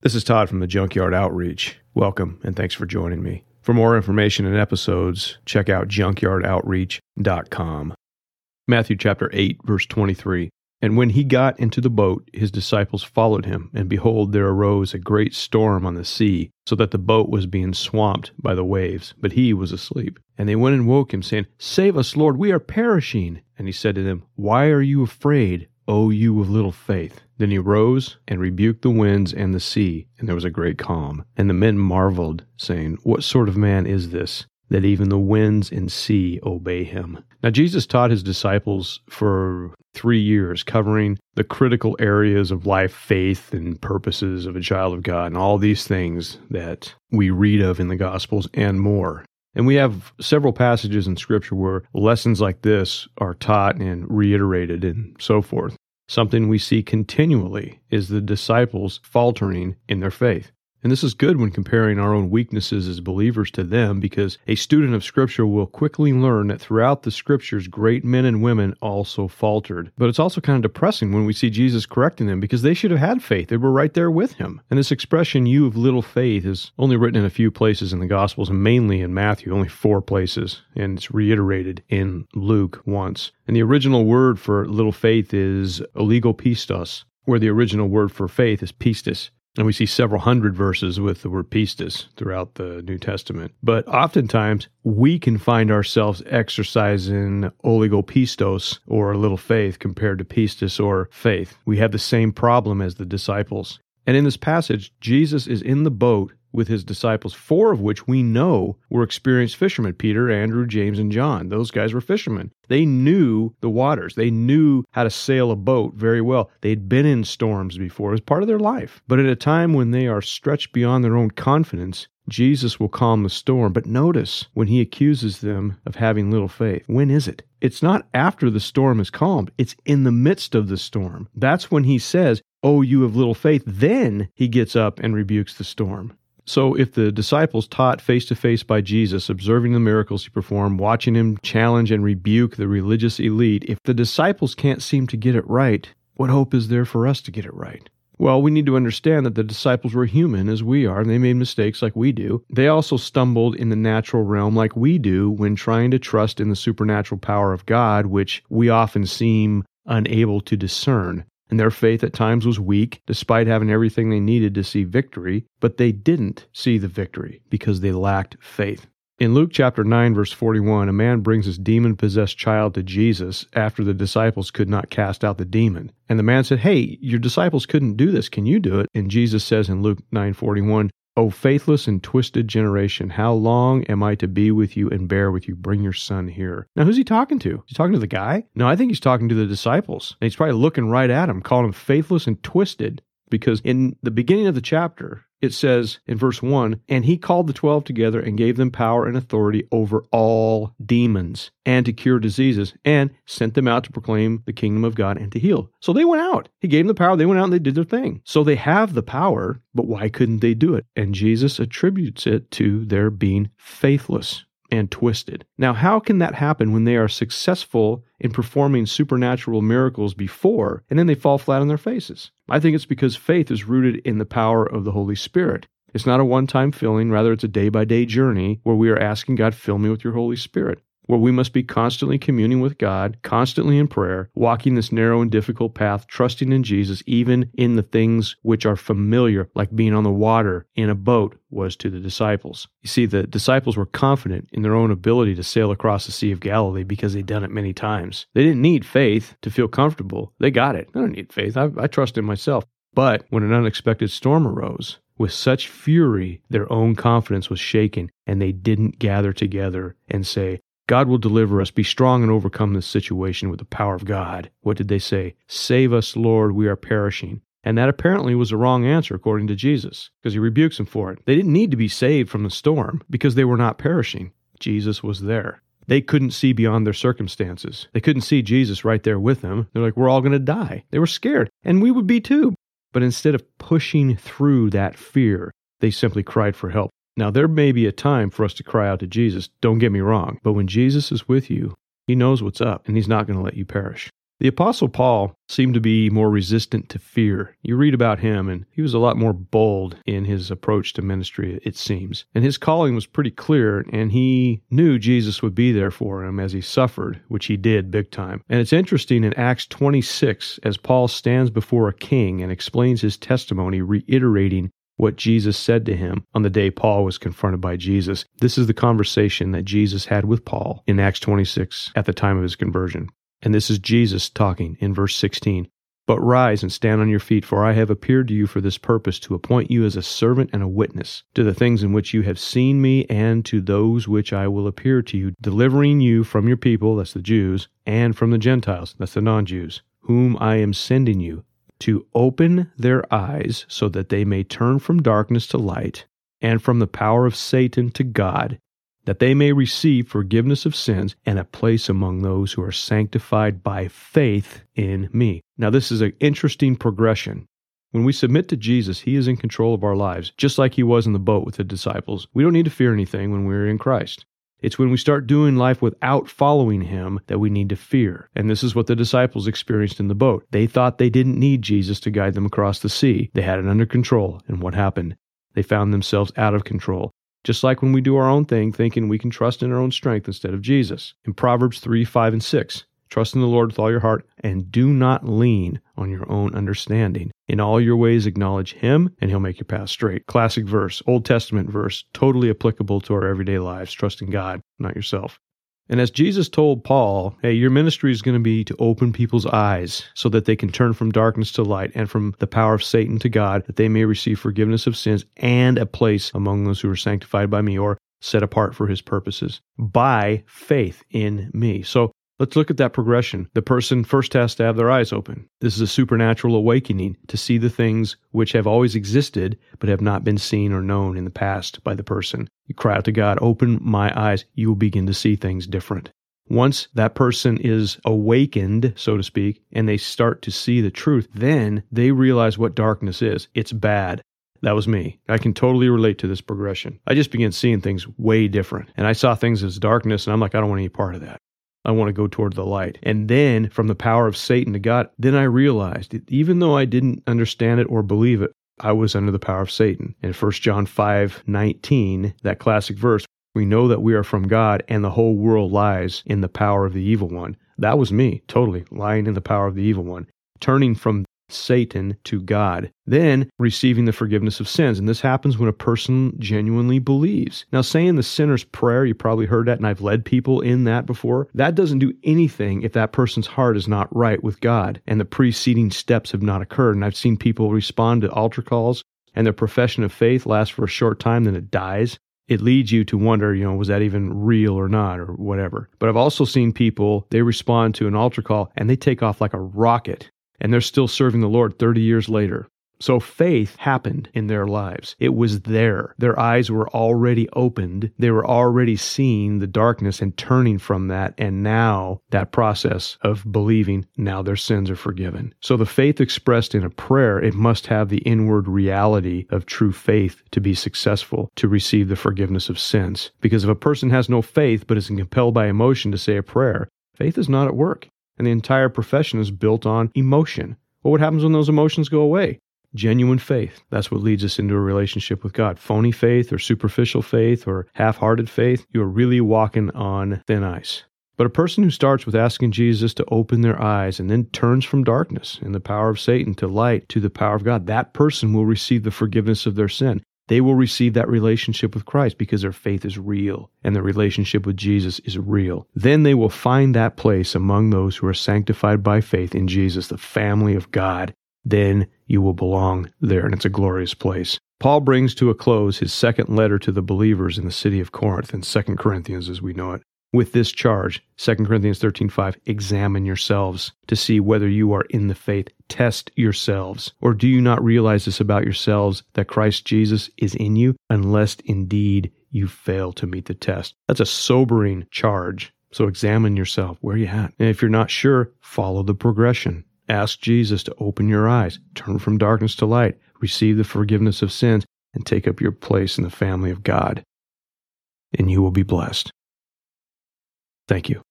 This is Todd from the Junkyard Outreach. Welcome and thanks for joining me. For more information and episodes, check out junkyardoutreach.com. Matthew chapter 8, verse 23. And when he got into the boat, his disciples followed him, and behold, there arose a great storm on the sea, so that the boat was being swamped by the waves, but he was asleep. And they went and woke him, saying, Save us, Lord, we are perishing. And he said to them, Why are you afraid, O you of little faith? Then he rose and rebuked the winds and the sea, and there was a great calm. And the men marveled, saying, What sort of man is this? that even the winds and sea obey him. Now, Jesus taught his disciples for three years, covering the critical areas of life, faith, and purposes of a child of God, and all these things that we read of in the Gospels and more. And we have several passages in Scripture where lessons like this are taught and reiterated and so forth. Something we see continually is the disciples faltering in their faith. And this is good when comparing our own weaknesses as believers to them because a student of Scripture will quickly learn that throughout the Scriptures, great men and women also faltered. But it's also kind of depressing when we see Jesus correcting them because they should have had faith. They were right there with him. And this expression, you of little faith, is only written in a few places in the Gospels and mainly in Matthew, only four places. And it's reiterated in Luke once. And the original word for little faith is oligopistos, where the original word for faith is pistis. And we see several hundred verses with the word pistis throughout the New Testament. But oftentimes we can find ourselves exercising oligopistos or a little faith compared to pistis or faith. We have the same problem as the disciples. And in this passage, Jesus is in the boat with his disciples, four of which we know were experienced fishermen Peter, Andrew, James, and John. Those guys were fishermen. They knew the waters, they knew how to sail a boat very well. They'd been in storms before, it was part of their life. But at a time when they are stretched beyond their own confidence, Jesus will calm the storm. But notice when he accuses them of having little faith. When is it? It's not after the storm is calmed, it's in the midst of the storm. That's when he says, Oh, you have little faith. Then he gets up and rebukes the storm. So, if the disciples taught face to face by Jesus, observing the miracles he performed, watching him challenge and rebuke the religious elite, if the disciples can't seem to get it right, what hope is there for us to get it right? Well, we need to understand that the disciples were human as we are, and they made mistakes like we do. They also stumbled in the natural realm like we do when trying to trust in the supernatural power of God, which we often seem unable to discern and their faith at times was weak, despite having everything they needed to see victory, but they didn't see the victory because they lacked faith. In Luke chapter 9, verse 41, a man brings his demon possessed child to Jesus after the disciples could not cast out the demon. And the man said, Hey, your disciples couldn't do this. Can you do it? And Jesus says in Luke 9 41, O faithless and twisted generation, how long am I to be with you and bear with you? Bring your son here. Now, who's he talking to? He's talking to the guy? No, I think he's talking to the disciples. And he's probably looking right at him, calling him faithless and twisted because in the beginning of the chapter, it says in verse 1 And he called the twelve together and gave them power and authority over all demons and to cure diseases and sent them out to proclaim the kingdom of God and to heal. So they went out. He gave them the power. They went out and they did their thing. So they have the power, but why couldn't they do it? And Jesus attributes it to their being faithless and twisted. Now, how can that happen when they are successful in performing supernatural miracles before and then they fall flat on their faces? I think it's because faith is rooted in the power of the Holy Spirit. It's not a one time filling, rather, it's a day by day journey where we are asking God, fill me with your Holy Spirit where we must be constantly communing with God, constantly in prayer, walking this narrow and difficult path, trusting in Jesus, even in the things which are familiar, like being on the water in a boat was to the disciples. You see, the disciples were confident in their own ability to sail across the Sea of Galilee because they'd done it many times. They didn't need faith to feel comfortable. They got it. I don't need faith. I, I trust in myself. But when an unexpected storm arose, with such fury, their own confidence was shaken, and they didn't gather together and say, God will deliver us. Be strong and overcome this situation with the power of God. What did they say? Save us, Lord, we are perishing. And that apparently was the wrong answer, according to Jesus, because he rebukes them for it. They didn't need to be saved from the storm because they were not perishing. Jesus was there. They couldn't see beyond their circumstances. They couldn't see Jesus right there with them. They're like, we're all going to die. They were scared, and we would be too. But instead of pushing through that fear, they simply cried for help. Now, there may be a time for us to cry out to Jesus, don't get me wrong, but when Jesus is with you, he knows what's up and he's not going to let you perish. The Apostle Paul seemed to be more resistant to fear. You read about him, and he was a lot more bold in his approach to ministry, it seems. And his calling was pretty clear, and he knew Jesus would be there for him as he suffered, which he did big time. And it's interesting in Acts 26, as Paul stands before a king and explains his testimony, reiterating what Jesus said to him on the day Paul was confronted by Jesus. This is the conversation that Jesus had with Paul in Acts 26 at the time of his conversion. And this is Jesus talking in verse 16. But rise and stand on your feet, for I have appeared to you for this purpose, to appoint you as a servant and a witness to the things in which you have seen me, and to those which I will appear to you, delivering you from your people, that's the Jews, and from the Gentiles, that's the non Jews, whom I am sending you, to open their eyes, so that they may turn from darkness to light, and from the power of Satan to God that they may receive forgiveness of sins and a place among those who are sanctified by faith in me. Now, this is an interesting progression. When we submit to Jesus, He is in control of our lives, just like He was in the boat with the disciples. We don't need to fear anything when we're in Christ. It's when we start doing life without following Him that we need to fear. And this is what the disciples experienced in the boat. They thought they didn't need Jesus to guide them across the sea, they had it under control. And what happened? They found themselves out of control. Just like when we do our own thing, thinking we can trust in our own strength instead of Jesus. In Proverbs 3 5 and 6, trust in the Lord with all your heart and do not lean on your own understanding. In all your ways, acknowledge Him and He'll make your path straight. Classic verse, Old Testament verse, totally applicable to our everyday lives. Trust in God, not yourself. And as Jesus told Paul, hey, your ministry is going to be to open people's eyes so that they can turn from darkness to light and from the power of Satan to God, that they may receive forgiveness of sins and a place among those who are sanctified by me or set apart for his purposes by faith in me. So Let's look at that progression. The person first has to have their eyes open. This is a supernatural awakening to see the things which have always existed but have not been seen or known in the past by the person. You cry out to God, Open my eyes. You will begin to see things different. Once that person is awakened, so to speak, and they start to see the truth, then they realize what darkness is. It's bad. That was me. I can totally relate to this progression. I just began seeing things way different. And I saw things as darkness, and I'm like, I don't want any part of that. I want to go toward the light. And then from the power of Satan to God, then I realized that even though I didn't understand it or believe it, I was under the power of Satan. In 1 John 5 19, that classic verse, we know that we are from God and the whole world lies in the power of the evil one. That was me, totally lying in the power of the evil one. Turning from Satan to God, then receiving the forgiveness of sins. And this happens when a person genuinely believes. Now, saying the sinner's prayer, you probably heard that, and I've led people in that before. That doesn't do anything if that person's heart is not right with God and the preceding steps have not occurred. And I've seen people respond to altar calls and their profession of faith lasts for a short time, then it dies it leads you to wonder, you know, was that even real or not or whatever. But I've also seen people, they respond to an altar call and they take off like a rocket and they're still serving the Lord 30 years later. So faith happened in their lives. It was there. Their eyes were already opened. They were already seeing the darkness and turning from that. And now that process of believing, now their sins are forgiven. So the faith expressed in a prayer, it must have the inward reality of true faith to be successful to receive the forgiveness of sins. Because if a person has no faith but is compelled by emotion to say a prayer, faith is not at work and the entire profession is built on emotion. Well, what happens when those emotions go away? Genuine faith. That's what leads us into a relationship with God. Phony faith or superficial faith or half hearted faith, you're really walking on thin ice. But a person who starts with asking Jesus to open their eyes and then turns from darkness and the power of Satan to light to the power of God, that person will receive the forgiveness of their sin they will receive that relationship with Christ because their faith is real and their relationship with Jesus is real. Then they will find that place among those who are sanctified by faith in Jesus, the family of God. Then you will belong there, and it's a glorious place. Paul brings to a close his second letter to the believers in the city of Corinth in 2 Corinthians as we know it with this charge 2 corinthians 13.5 examine yourselves to see whether you are in the faith. Test yourselves. Or do you not realize this about yourselves that christ jesus is in you unless indeed you fail to meet the test? That's a sobering charge. So examine yourself. Where you at? And if you're not sure follow the progression. Ask jesus to open your eyes. Turn from darkness to light. Receive the forgiveness of sins and take up your place in the family of god. And you will be blessed Thank you.